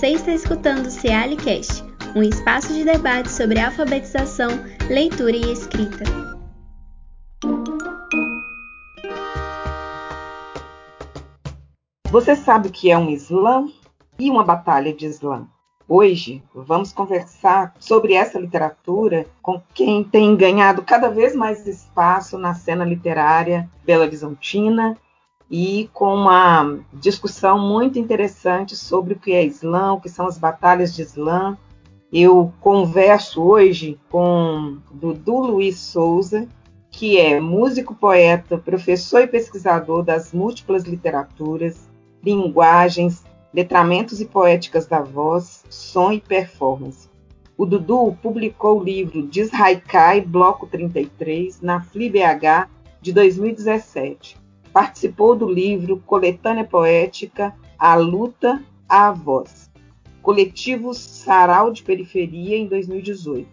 Você está escutando o Cealicast, um espaço de debate sobre alfabetização, leitura e escrita. Você sabe o que é um slam e uma batalha de slam? Hoje vamos conversar sobre essa literatura com quem tem ganhado cada vez mais espaço na cena literária belo-horizontina e com uma discussão muito interessante sobre o que é Islã, o que são as batalhas de Islã. Eu converso hoje com Dudu Luiz Souza, que é músico, poeta, professor e pesquisador das múltiplas literaturas, linguagens, letramentos e poéticas da voz, som e performance. O Dudu publicou o livro Desraikai, Bloco 33, na FliBH, de 2017 Participou do livro Coletânea Poética A Luta à Voz, coletivo Sarau de Periferia, em 2018.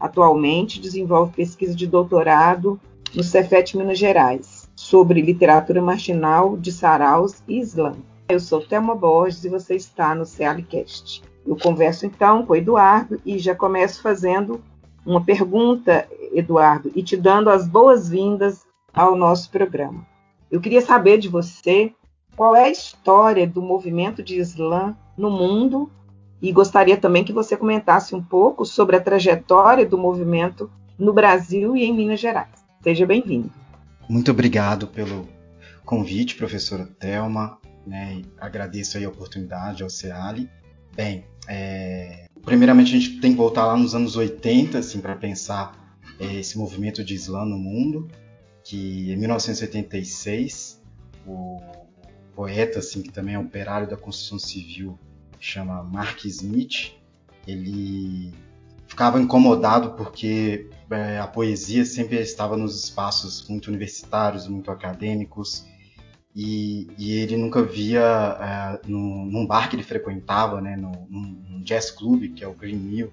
Atualmente desenvolve pesquisa de doutorado no Cefet Minas Gerais sobre literatura marginal de saraus e Islã. Eu sou Thelma Borges e você está no Cealicast. Eu converso então com o Eduardo e já começo fazendo uma pergunta, Eduardo, e te dando as boas-vindas ao nosso programa. Eu queria saber de você qual é a história do movimento de Islã no mundo e gostaria também que você comentasse um pouco sobre a trajetória do movimento no Brasil e em Minas Gerais. Seja bem-vindo. Muito obrigado pelo convite, professora Thelma. Né, agradeço a oportunidade ao CEALI. Bem, é, primeiramente a gente tem que voltar lá nos anos 80 assim, para pensar é, esse movimento de Islã no mundo que em 1986 o poeta assim que também é operário da construção civil chama Mark Smith. Ele ficava incomodado porque é, a poesia sempre estava nos espaços muito universitários muito acadêmicos e, e ele nunca via é, no, num bar que ele frequentava né no, num, num jazz club que é o Green Mill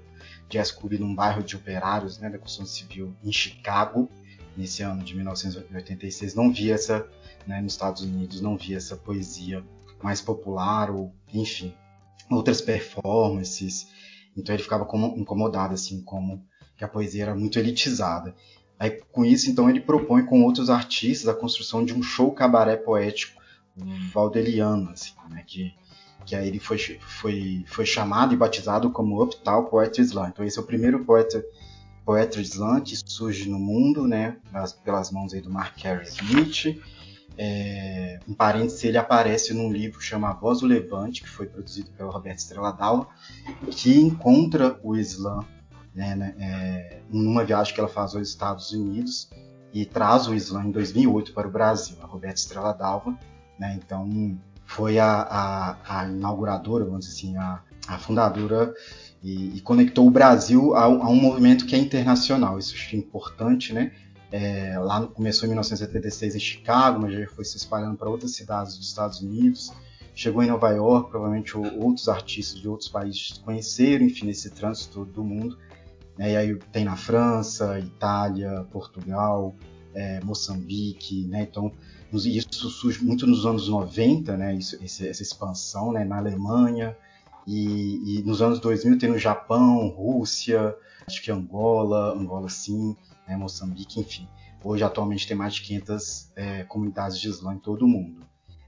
Jazz Club num bairro de operários né, da construção civil em Chicago nesse ano de 1986 não via essa, né, nos Estados Unidos não via essa poesia mais popular ou, enfim, outras performances. Então ele ficava como, incomodado assim, como que a poesia era muito elitizada. Aí com isso, então ele propõe com outros artistas a construção de um show cabaré poético valdeliano, assim, né, que que aí ele foi, foi, foi chamado e batizado como Uptown Poetry Slam. Então esse é o primeiro poeta poeta que surge no mundo, né, pelas mãos aí do Mark Carey Smith. É, em parênteses, ele aparece num livro que chama A Voz do Levante, que foi produzido pelo Roberto Estrela Dalva, que encontra o Islã né, né, é, numa viagem que ela faz aos Estados Unidos e traz o Islã em 2008 para o Brasil, a Roberta Estrela Dalva. Né, então, foi a, a, a, inauguradora, vamos dizer assim, a, a fundadora e, e conectou o Brasil a, a, um movimento que é internacional. Isso acho importante, né? É, lá no, começou em 1976 em Chicago, mas já foi se espalhando para outras cidades dos Estados Unidos. Chegou em Nova York, provavelmente outros artistas de outros países conheceram, enfim, esse trânsito do mundo. Né? E aí tem na França, Itália, Portugal, é, Moçambique, né? Então, isso surge muito nos anos 90, né? Isso, essa expansão, né? Na Alemanha, e, e, nos anos 2000 tem no Japão, Rússia, acho que Angola, Angola sim, né, Moçambique, enfim. Hoje, atualmente, tem mais de 500 é, comunidades de Islã em todo o mundo.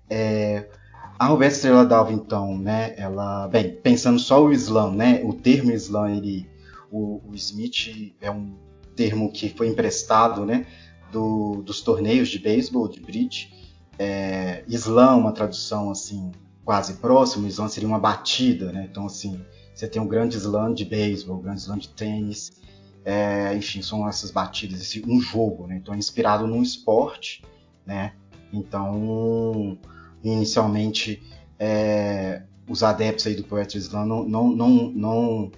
É, a Roberta Estrela Dalva, então, né, ela, bem, pensando só o Islã, né, o termo Islã, ele, o, o Smith é um termo que foi emprestado, né, do, dos torneios de beisebol, de bridge. É, Islã, uma tradução assim quase próximo, o slam seria uma batida, né? Então, assim, você tem um grande slam de beisebol, um grande slam de tênis, é, enfim, são essas batidas, esse, um jogo, né? Então, é inspirado num esporte, né? Então, inicialmente, é, os adeptos aí do Poetry Slam não, não, não, não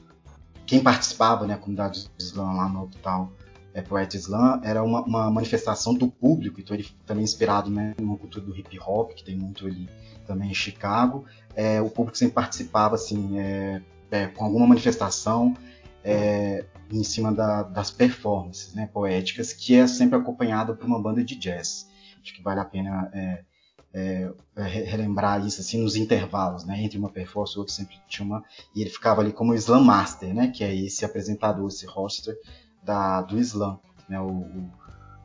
quem participava, né, a comunidade do Slam lá no hospital é, Poetry Slam, era uma, uma, manifestação do público, então ele também inspirado né, numa cultura do hip hop, que tem muito ali também em Chicago, é, o público sempre participava assim, é, é, com alguma manifestação é, em cima da, das performances né, poéticas, que é sempre acompanhada por uma banda de jazz. Acho que vale a pena é, é, relembrar isso assim nos intervalos, né? Entre uma performance e outra sempre tinha uma e ele ficava ali como Slam Master, né? Que é esse apresentador, esse roster da, do Slam, né? O, o,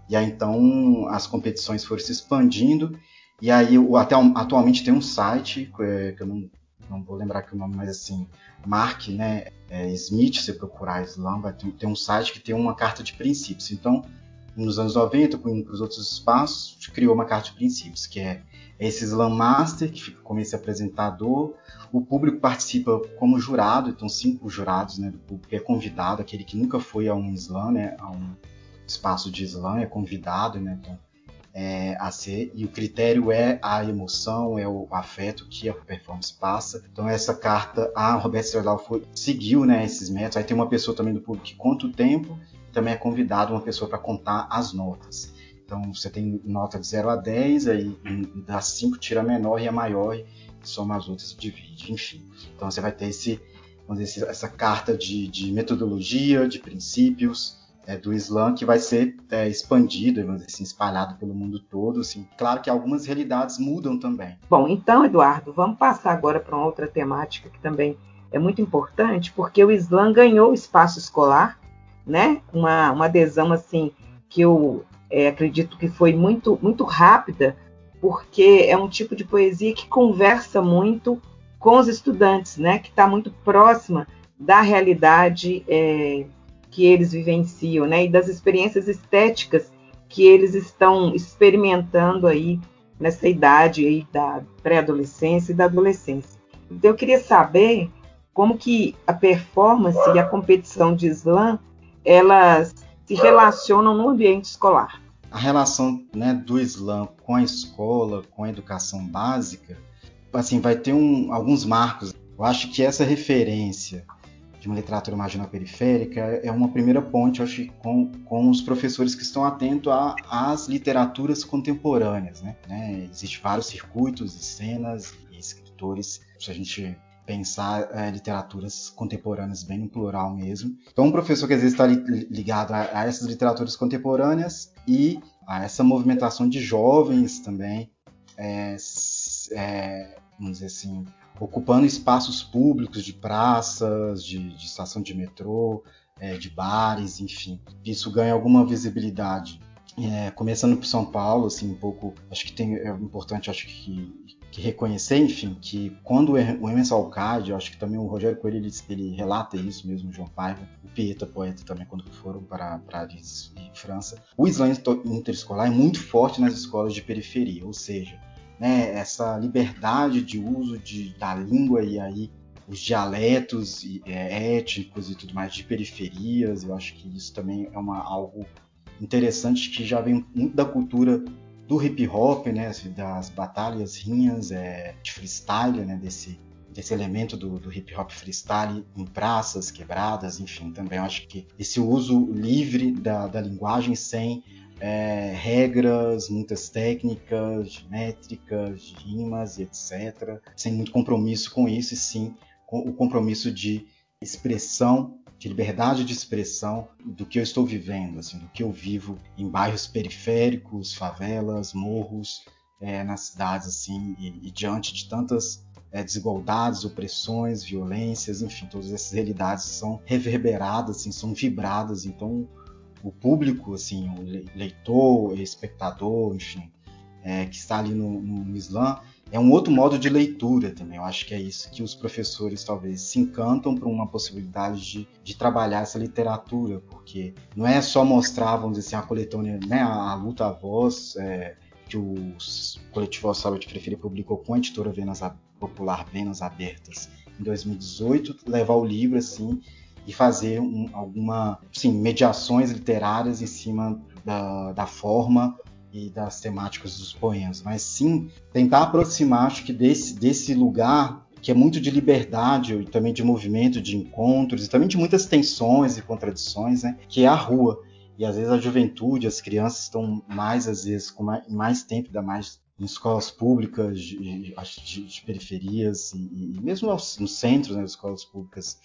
e aí então as competições foram se expandindo e aí o, até atualmente tem um site que, que eu não, não vou lembrar que o nome, mas assim Mark, né? É, Smith, se procurar Slam, vai ter, ter um site que tem uma carta de princípios. Então nos anos 90, indo para os outros espaços, criou uma carta de princípios, que é esse Slam Master, que fica como esse apresentador. O público participa como jurado, então cinco jurados né, do público é convidado, aquele que nunca foi a um Slam, né, a um espaço de Slam, é convidado, né, então, é, a ser, e o critério é a emoção, é o afeto que a performance passa. Então essa carta, a Roberta Stradal foi, seguiu né, esses métodos. Aí tem uma pessoa também do público que conta o tempo, também é convidado uma pessoa para contar as notas. Então você tem nota de 0 a 10, aí das 5 tira a menor e a maior, e soma as outras e divide, enfim. Então você vai ter esse, dizer, essa carta de, de, metodologia, de princípios é, do Islã que vai ser é, expandido, vamos dizer assim, espalhado pelo mundo todo. Assim. Claro que algumas realidades mudam também. Bom, então, Eduardo, vamos passar agora para uma outra temática que também é muito importante, porque o Islã ganhou espaço escolar, né? Uma, uma adesão assim que eu é, acredito que foi muito, muito rápida, porque é um tipo de poesia que conversa muito com os estudantes, né? Que está muito próxima da realidade é, que eles vivenciam, né? E das experiências estéticas que eles estão experimentando aí nessa idade aí da pré-adolescência e da adolescência. Então eu queria saber como que a performance e a competição de slam elas se relacionam no ambiente escolar a relação né, do Islã com a escola, com a educação básica, assim, vai ter um, alguns marcos. Eu acho que essa referência de uma literatura marginal periférica é uma primeira ponte, acho, com, com os professores que estão atentos às literaturas contemporâneas. Né? né? Existem vários circuitos, cenas e escritores. Se a gente pensar é, literaturas contemporâneas bem no plural mesmo. Então, um professor que às vezes está ligado a, a, essas literaturas contemporâneas e a essa movimentação de jovens também, é, é, vamos dizer assim, ocupando espaços públicos de praças, de, de estação de metrô, é, de bares, enfim. Isso ganha alguma visibilidade. É, começando por São Paulo, assim, um pouco, acho que tem, é importante, acho que que reconhecer, enfim, que quando o Emerson Alcade, acho que também o Rogério Coelho, ele, ele relata isso mesmo, o João Paiva, o Pieta, poeta também, quando foram para Paris e França, o Islã interescolar é muito forte nas escolas de periferia, ou seja, né, essa liberdade de uso de, da língua e aí os dialetos e, é, étnicos e tudo mais de periferias, eu acho que isso também é uma, algo interessante que já vem muito da cultura do hip hop, né, assim, das batalhas, rinhas, é, de freestyle, né, desse, desse elemento do, do, hip hop freestyle em praças, quebradas, enfim, também acho que esse uso livre da, da linguagem sem é, regras, muitas técnicas, métricas, rimas e etc., sem muito compromisso com isso, e sim com o compromisso de expressão de liberdade de expressão do que eu estou vivendo, assim, do que eu vivo em bairros periféricos, favelas, morros, é, nas cidades, assim, e, e diante de tantas é, desigualdades, opressões, violências, enfim, todas essas realidades são reverberadas, assim, são vibradas. Então, o público, assim, o leitor, espectador, enfim, é, que está ali no, no é um outro modo de leitura também. Eu acho que é isso que os professores talvez se encantam por uma possibilidade de, de trabalhar essa literatura, porque não é só mostrar, vamos dizer assim, a coletânea, né, a, a luta à voz é, que o coletivo Saúde Preferir publicou com a editora Venas, Popular Venas Abertas em 2018, levar o livro assim e fazer um, alguma, assim, mediações literárias em cima da, da forma e das temáticas dos poemas, mas sim tentar aproximar, acho que desse, desse lugar que é muito de liberdade e também de movimento, de encontros e também de muitas tensões e contradições, né? Que é a rua. E às vezes a juventude, as crianças estão mais, às vezes, com mais, mais tempo, ainda mais em escolas públicas, de, de, de periferias e, e mesmo nos, nos centros, né, escolas públicas,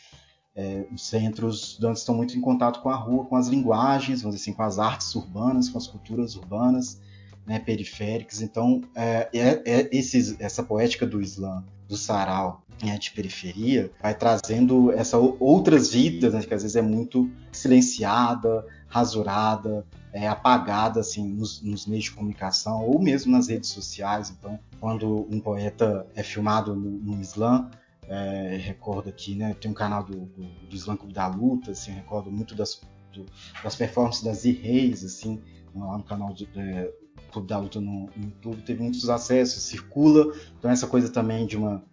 é, os centros estudantes estão muito em contato com a rua, com as linguagens, vamos dizer assim, com as artes urbanas, com as culturas urbanas, né, periféricas. Então, é, é, é essa poética do Islã, do sarau, né, de periferia, vai trazendo essa outras vidas, né, que às vezes é muito silenciada, rasurada, é, apagada assim nos, nos, meios de comunicação ou mesmo nas redes sociais. Então, quando um poeta é filmado no, no Islã, é, recordo aqui, né, tem um canal do, do, do Islã Clube da Luta, assim, recordo muito das, do, das performances das I-Reis, assim, lá no canal do é, Clube da Luta no, no, YouTube, teve muitos acessos, circula, então essa coisa também de uma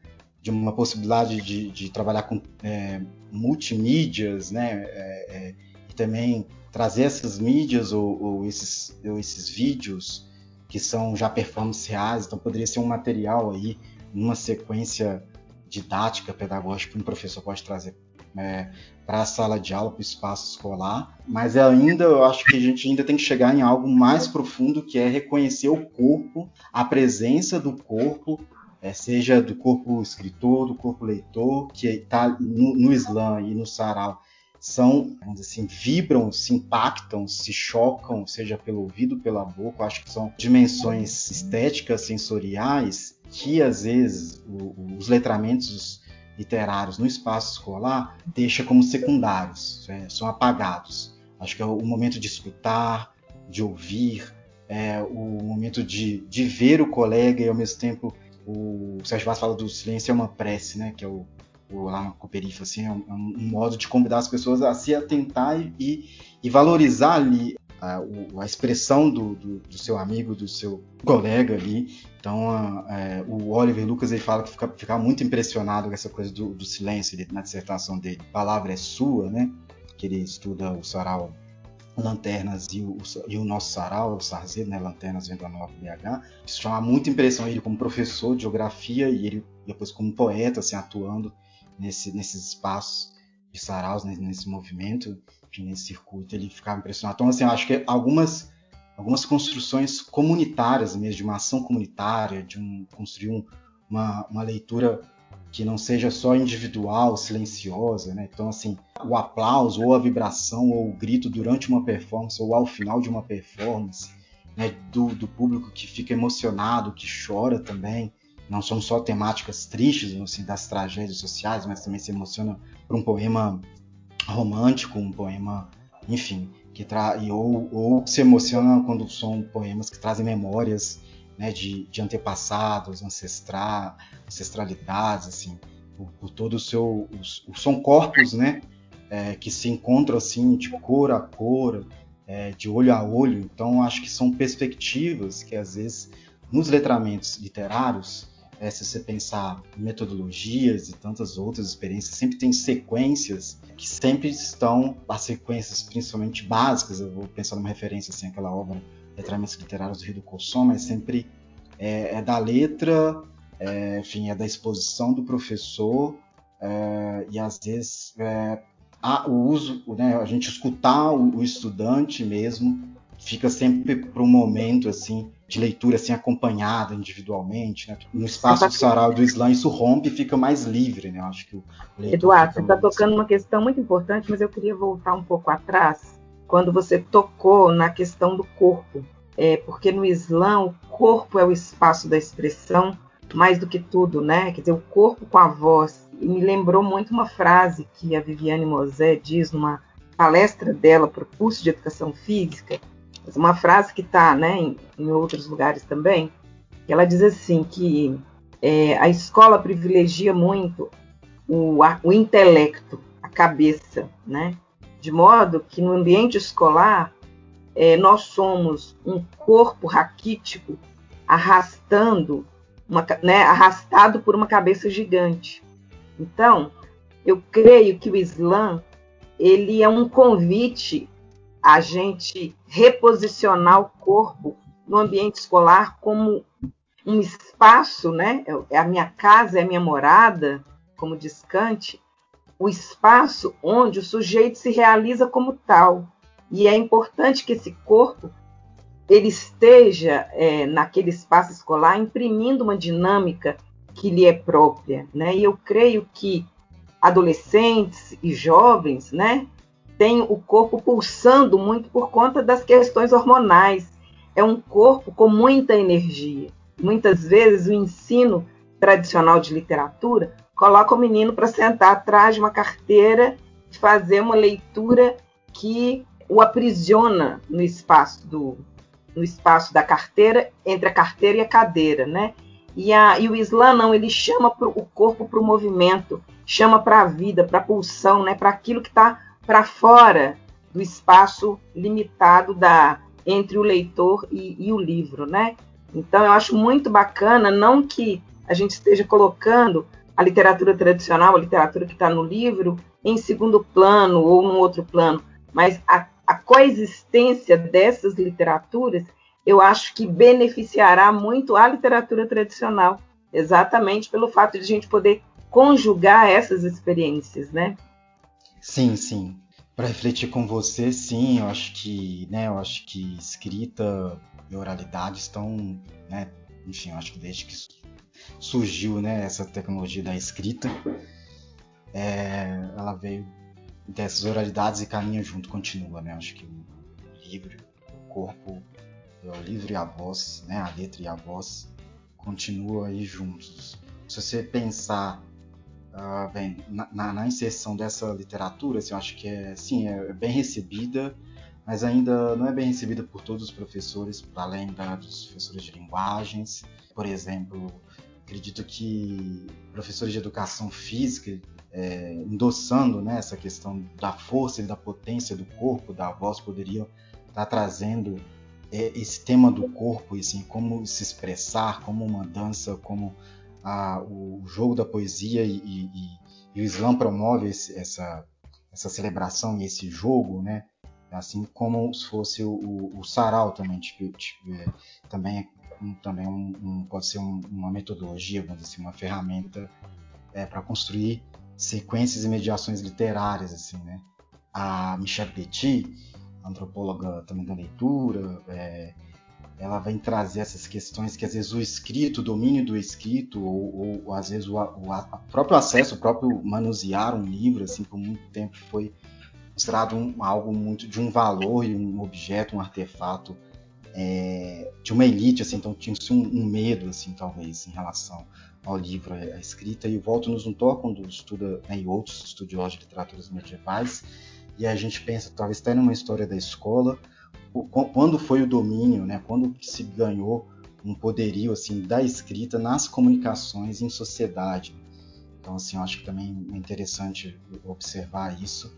de uma possibilidade de, de trabalhar com é, multimídias, né, é, é, e também trazer essas mídias ou, ou, esses, ou esses vídeos que são já performances reais, então poderia ser um material aí, numa sequência didática, pedagógica que um professor pode trazer é, para a sala de aula, para o espaço escolar, mas ainda eu acho que a gente ainda tem que chegar em algo mais profundo, que é reconhecer o corpo, a presença do corpo, é, seja do corpo escritor, do corpo leitor, que está no, no e no Sarau, são, assim, vibram, se impactam, se chocam, seja pelo ouvido, pela boca. Acho que são dimensões estéticas, sensoriais, que às vezes o, os letramentos literários no espaço escolar deixa como secundários, é, são apagados. Acho que é o momento de escutar, de ouvir, é o momento de, de ver o colega e ao mesmo tempo o Sérgio Vaz fala do silêncio é uma prece, né? Que é o lá no Cooperifa, assim, é um, é um, modo de convidar as pessoas a se atentar e, e valorizar ali a, a expressão do, do, do, seu amigo, do seu colega ali. Então, a, é, o Oliver Lucas ele fala que fica, fica muito impressionado com essa coisa do, do silêncio ele, na dissertação dele. A palavra é sua, né? Que ele estuda o sarau Lanternas e o, e o nosso sarau, o Sarzedo, né? Lanternas vendo a Nova BH. Isso chama muita impressão ele como professor de geografia e ele depois como poeta, assim, atuando nesse, nesses espaços de saraus, nesse, movimento, nesse circuito, ele ficava impressionado. Então, assim, eu acho que algumas, algumas construções comunitárias mesmo, de uma ação comunitária, de um, construir um, uma, uma leitura que não seja só individual, silenciosa, né? Então, assim, o aplauso, ou a vibração, ou o grito durante uma performance, ou ao final de uma performance, né? do, do público que fica emocionado, que chora também, não são só temáticas tristes assim, das tragédias sociais, mas também se emociona por um poema romântico, um poema, enfim, que tra ou, ou se emociona quando são poemas que trazem memórias né, de, de antepassados, ancestral, ancestralidades, assim, por, por todo o seu, os, são corpos, né, é, que se encontram assim de cor a cor, é, de olho a olho. Então acho que são perspectivas que às vezes nos letramentos literários é, se você pensar metodologias e tantas outras experiências, sempre tem sequências que sempre estão, as sequências principalmente básicas, eu vou pensar numa referência assim, aquela obra Letramentos Literários do Rio do Colson, mas sempre é, é da letra, é, enfim, é da exposição do professor, é, e às vezes é, o uso, né, a gente escutar o, o estudante mesmo, fica sempre para um momento assim de leitura assim acompanhada individualmente, né? No espaço do sarau do Islã isso rompe e fica mais livre, né? Eu acho que o Eduardo, você está tocando uma questão muito importante, mas eu queria voltar um pouco atrás quando você tocou na questão do corpo, é porque no Islã o corpo é o espaço da expressão mais do que tudo, né? Quer dizer, o corpo com a voz. E me lembrou muito uma frase que a Viviane Mosé diz numa palestra dela para o curso de educação física, uma frase que está né, em, em, outros lugares também, que ela diz assim que é, a escola privilegia muito o, a, o intelecto, a cabeça, né? de modo que no ambiente escolar é, nós somos um corpo raquítico arrastando, uma, né, arrastado por uma cabeça gigante. Então, eu creio que o Islã ele é um convite a gente reposicionar o corpo no ambiente escolar como um espaço, né? É a minha casa, é a minha morada, como diz Kant, o espaço onde o sujeito se realiza como tal. E é importante que esse corpo ele esteja é, naquele espaço escolar imprimindo uma dinâmica que lhe é própria, né? E eu creio que adolescentes e jovens, né, tem o corpo pulsando muito por conta das questões hormonais. é um corpo com muita energia. Muitas vezes o ensino tradicional de literatura coloca o menino para sentar atrás de uma carteira e fazer uma leitura que o aprisiona no espaço do no espaço da carteira entre a carteira e a cadeira, né? E, a, e o Islã não, ele chama pro, o corpo para o movimento, chama para a vida, para a pulsão, né? Para aquilo que está para fora do espaço limitado da entre o leitor e, e o livro, né? Então eu acho muito bacana, não que a gente esteja colocando a literatura tradicional, a literatura que está no livro, em segundo plano ou num outro plano, mas a, a coexistência dessas literaturas, eu acho que beneficiará muito a literatura tradicional, exatamente pelo fato de a gente poder conjugar essas experiências, né? Sim, sim. Para refletir com você, sim, eu acho que, né, eu acho que escrita e oralidade estão, né, enfim, eu acho que desde que surgiu, né, essa tecnologia da escrita, é, ela veio dessas oralidades e caminha junto, continua, né? Acho que o livro, o corpo, o livro e a voz, né? A letra e a voz continuam aí juntos. Se você pensar uh, bem, na, na, inserção dessa literatura, assim, eu acho que é, sim, é bem recebida, mas ainda não é bem recebida por todos os professores, além da, dos professores de linguagens. Por exemplo, acredito que professores de educação física é, endossando né, essa questão da força e da potência do corpo, da voz, poderiam estar tá trazendo é, esse tema do corpo, assim, como se expressar, como uma dança, como a, o jogo da poesia e, e, e o Islã promove esse, essa, essa celebração e esse jogo, né? assim como se fosse o, o, o sarau também, tipo, tipo, é, também, é um, também um, um, pode ser uma metodologia, vamos dizer assim, uma ferramenta é, para construir sequências e mediações literárias, assim, né? A Michelle Petit, antropóloga também da leitura, é, ela vem trazer essas questões que às vezes o escrito, o domínio do escrito, ou, ou às vezes o, o a, próprio acesso, o próprio manusear um livro, assim, por muito tempo foi considerado um, algo muito de um valor e um objeto, um artefato é, de uma elite, assim, então tinha-se um, um, medo, assim, talvez, em relação ao livro, à escrita, e o Walter nos notou quando estuda, né, outros estudiosos de literaturas medievais, e a gente pensa, talvez até numa história da escola, quando foi o domínio, né, quando se ganhou um poderio assim da escrita nas comunicações em sociedade. Então, assim, eu acho que também é interessante observar isso,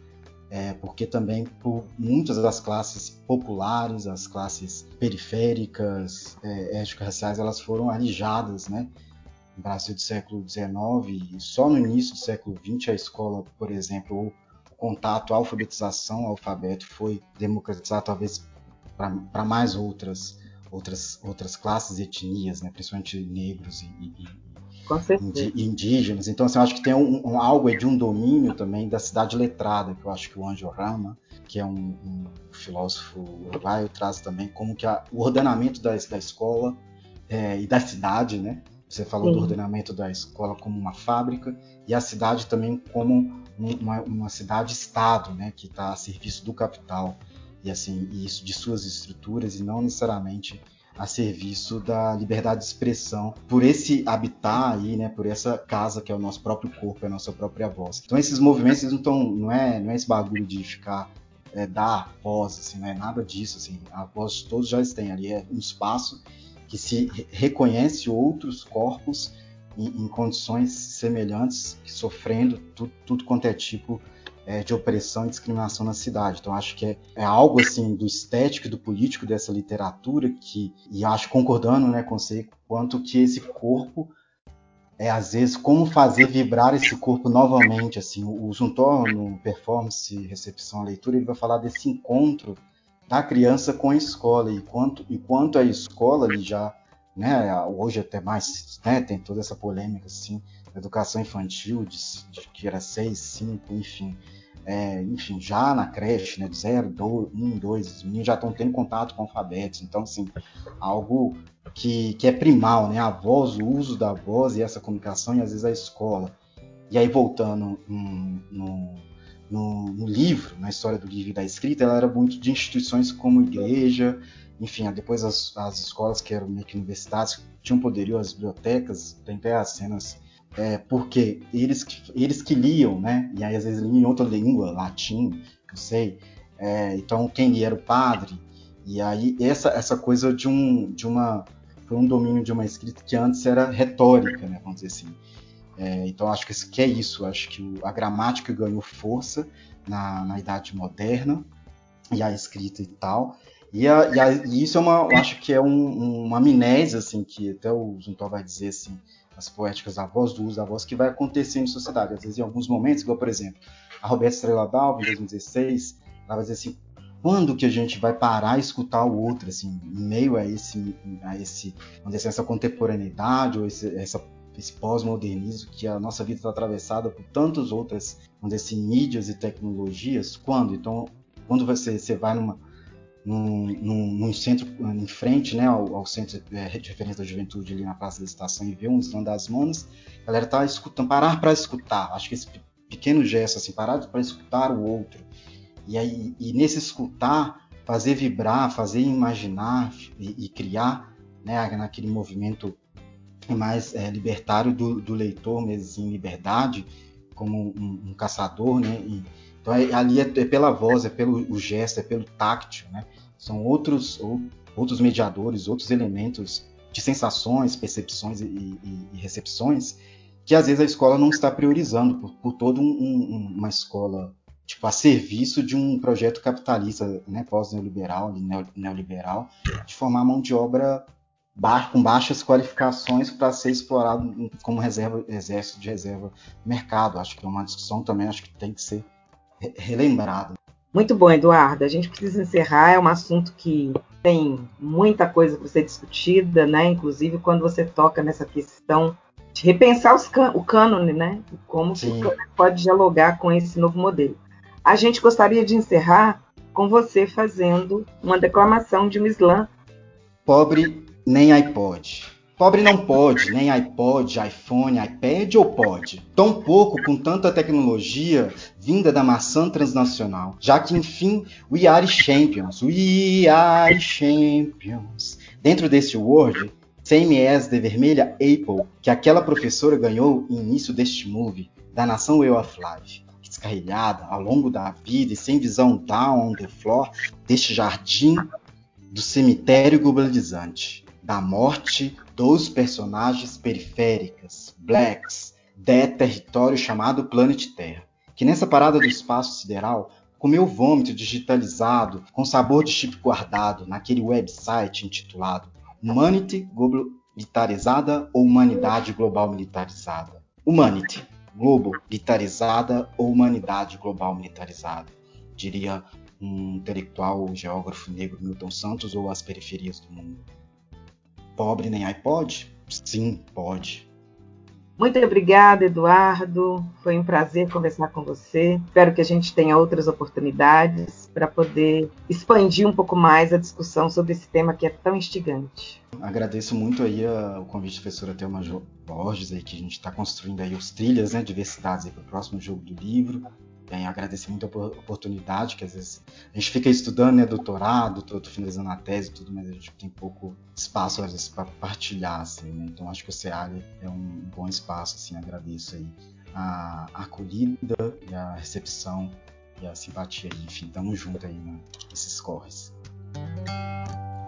é, porque também por muitas das classes populares, as classes periféricas, é, étnico-raciais, elas foram alijadas, né, no Brasil do século XIX, e só no início do século XX a escola, por exemplo, o contato, a alfabetização, o alfabeto foi democratizado talvez para mais outras outras outras classes e etnias, né, principalmente negros e, e, e indígenas. Então, assim, eu acho que tem um, um, algo de um domínio também da cidade letrada, que eu acho que o Anjo Rama, que é um, um filósofo uruguaio, traz também como que a, o ordenamento da, da escola é, e da cidade, né, você falou Sim. do ordenamento da escola como uma fábrica e a cidade também como uma, uma cidade-estado, né, que está a serviço do capital e assim isso de suas estruturas e não necessariamente a serviço da liberdade de expressão por esse habitar aí, né, por essa casa que é o nosso próprio corpo, é a nossa própria voz. Então esses movimentos não estão, não é, não é esse bagulho de ficar é, dar voz, assim, não é nada disso, assim, a voz todos já têm ali é um espaço que se reconhece outros corpos em, em condições semelhantes, sofrendo tudo, tudo quanto é tipo é, de opressão e discriminação na cidade. Então acho que é, é, algo assim do estético e do político dessa literatura que, e acho concordando né, com você, quanto que esse corpo é às vezes como fazer vibrar esse corpo novamente. Assim, o Juntor no performance, recepção, leitura, ele vai falar desse encontro da criança com a escola e quanto, e quanto a escola ali já, né, hoje até mais, né, tem toda essa polêmica assim, educação infantil de, de que era 6, 5, enfim, é, enfim, já na creche, né, de 0, 1, 2, os meninos já estão tendo contato com alfabetos, então assim, algo que, que é primal, né, a voz, o uso da voz e essa comunicação e às vezes a escola. E aí voltando no no, no, livro, na história do livro e da escrita, ela era muito de instituições como igreja, enfim, depois as, as escolas que eram meio que universidades tinham poderio, as bibliotecas, tem até as cenas, é, porque eles, eles que liam, né? E aí às vezes liam em outra língua, latim, não sei. É, então quem era o padre? E aí essa, essa coisa de, um, de uma foi um domínio de uma escrita que antes era retórica, né, vamos dizer assim. É, então acho que, isso, que é isso, acho que o, a gramática ganhou força na, na Idade Moderna e a escrita e tal. E, a, e, a, e isso é uma, eu acho que é um, uma amnésia, assim, que até o Juntor vai dizer, assim, as poéticas, a voz do uso, a voz que vai acontecer em sociedade. Às vezes, em alguns momentos, igual, por exemplo, a Roberta Estrela d'Alva, em 2016, ela vai dizer assim, quando que a gente vai parar e escutar o outro, assim, em meio a esse, a esse, vamos dizer assim, essa contemporaneidade ou esse, essa, esse pós-modernismo que a nossa vida está atravessada por tantas outras, vamos dizer assim, mídias e tecnologias, quando? Então, quando você, você vai numa, num, num, num, centro em frente né, ao, ao centro é, de referência da juventude ali na Praça da Estação e ver um desvão das manos, a galera tá escutando, parar para escutar. Acho que esse pequeno gesto, assim, parar para escutar o outro. E, aí, e nesse escutar, fazer vibrar, fazer imaginar e, e criar, né, naquele movimento mais é, libertário do, do leitor, mesmo em liberdade, como um, um caçador, né, e, então é, ali é, é, pela voz, é pelo gesto, é pelo táctil, né? São outros, ou, outros mediadores, outros elementos de sensações, percepções e, e, e, recepções que às vezes a escola não está priorizando por, por toda um, um, uma escola tipo a serviço de um projeto capitalista, né, pós-neoliberal, neoliberal, de formar mão de obra com baixas qualificações para ser explorado como reserva, exército de reserva mercado. Acho que é uma discussão também, acho que tem que ser relembrado. Muito bom, Eduardo. A gente precisa encerrar. É um assunto que tem muita coisa para ser discutida, né? Inclusive quando você toca nessa questão de repensar can o cânone, né? E como que o cânone pode dialogar com esse novo modelo. A gente gostaria de encerrar com você fazendo uma declamação de um slam. Pobre nem iPod. Pobre não pode, nem iPod, iPhone, iPad ou pode. Tão pouco com tanta tecnologia vinda da maçã transnacional. Já que, enfim, we are champions, we are champions. Dentro desse Word, as the vermelha Apple que aquela professora ganhou no início deste movie, da nação Way of Life. Descarrilhada ao longo da vida e sem visão down on the floor deste jardim do cemitério globalizante da morte dos personagens periféricas, Blacks, de território chamado Planet Terra, que nessa parada do espaço sideral comeu vômito digitalizado com sabor de chip guardado naquele website intitulado Humanity Global Militarizada ou Humanidade Global Militarizada. Humanity, Globo Militarizada ou Humanidade Global Militarizada, diria um intelectual geógrafo negro Milton Santos ou as periferias do mundo pobre nem iPod? Sim, pode. Muito obrigada, Eduardo. Foi um prazer conversar com você. Espero que a gente tenha outras oportunidades para poder expandir um pouco mais a discussão sobre esse tema que é tão instigante. Agradeço muito aí o convite da professora Thelma Borges, aí, que a gente está construindo aí os trilhas, né, diversidades para o próximo jogo do livro. Bem, agradecer muito a oportunidade, que às vezes a gente fica estudando, né, doutorado, tô, tô finalizando a tese e tudo, mas a gente tem pouco espaço às vezes para partilhar, assim, né? Então acho que o CEAG é um bom espaço, assim, agradeço aí a, acolhida e a recepção e a simpatia, enfim, tamo junto aí né, nesses corres.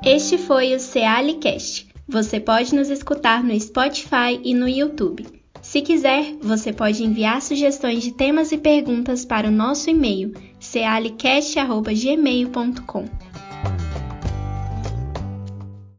Este foi o Cealicast. Você pode nos escutar no Spotify e no YouTube. Se quiser, você pode enviar sugestões de temas e perguntas para o nosso e-mail cealicast.gmail.com.